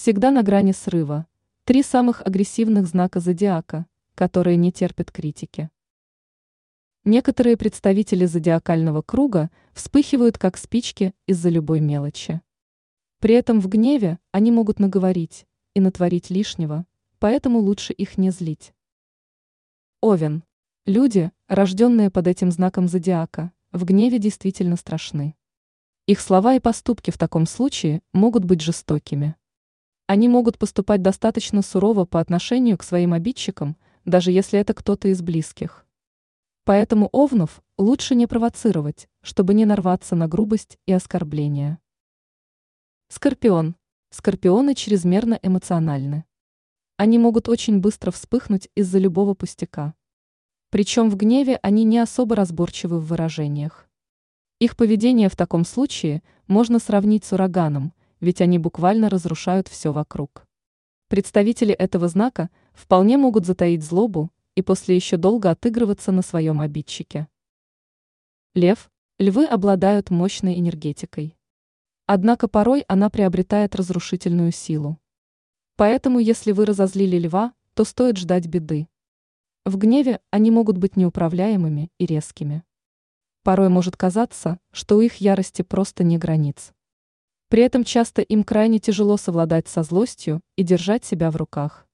всегда на грани срыва. Три самых агрессивных знака зодиака, которые не терпят критики. Некоторые представители зодиакального круга вспыхивают как спички из-за любой мелочи. При этом в гневе они могут наговорить и натворить лишнего, поэтому лучше их не злить. Овен. Люди, рожденные под этим знаком зодиака, в гневе действительно страшны. Их слова и поступки в таком случае могут быть жестокими. Они могут поступать достаточно сурово по отношению к своим обидчикам, даже если это кто-то из близких. Поэтому овнов лучше не провоцировать, чтобы не нарваться на грубость и оскорбления. Скорпион. Скорпионы чрезмерно эмоциональны. Они могут очень быстро вспыхнуть из-за любого пустяка. Причем в гневе они не особо разборчивы в выражениях. Их поведение в таком случае можно сравнить с ураганом, ведь они буквально разрушают все вокруг. Представители этого знака вполне могут затаить злобу и после еще долго отыгрываться на своем обидчике. Лев, львы обладают мощной энергетикой. Однако порой она приобретает разрушительную силу. Поэтому если вы разозлили льва, то стоит ждать беды. В гневе они могут быть неуправляемыми и резкими. Порой может казаться, что у их ярости просто не границ. При этом часто им крайне тяжело совладать со злостью и держать себя в руках.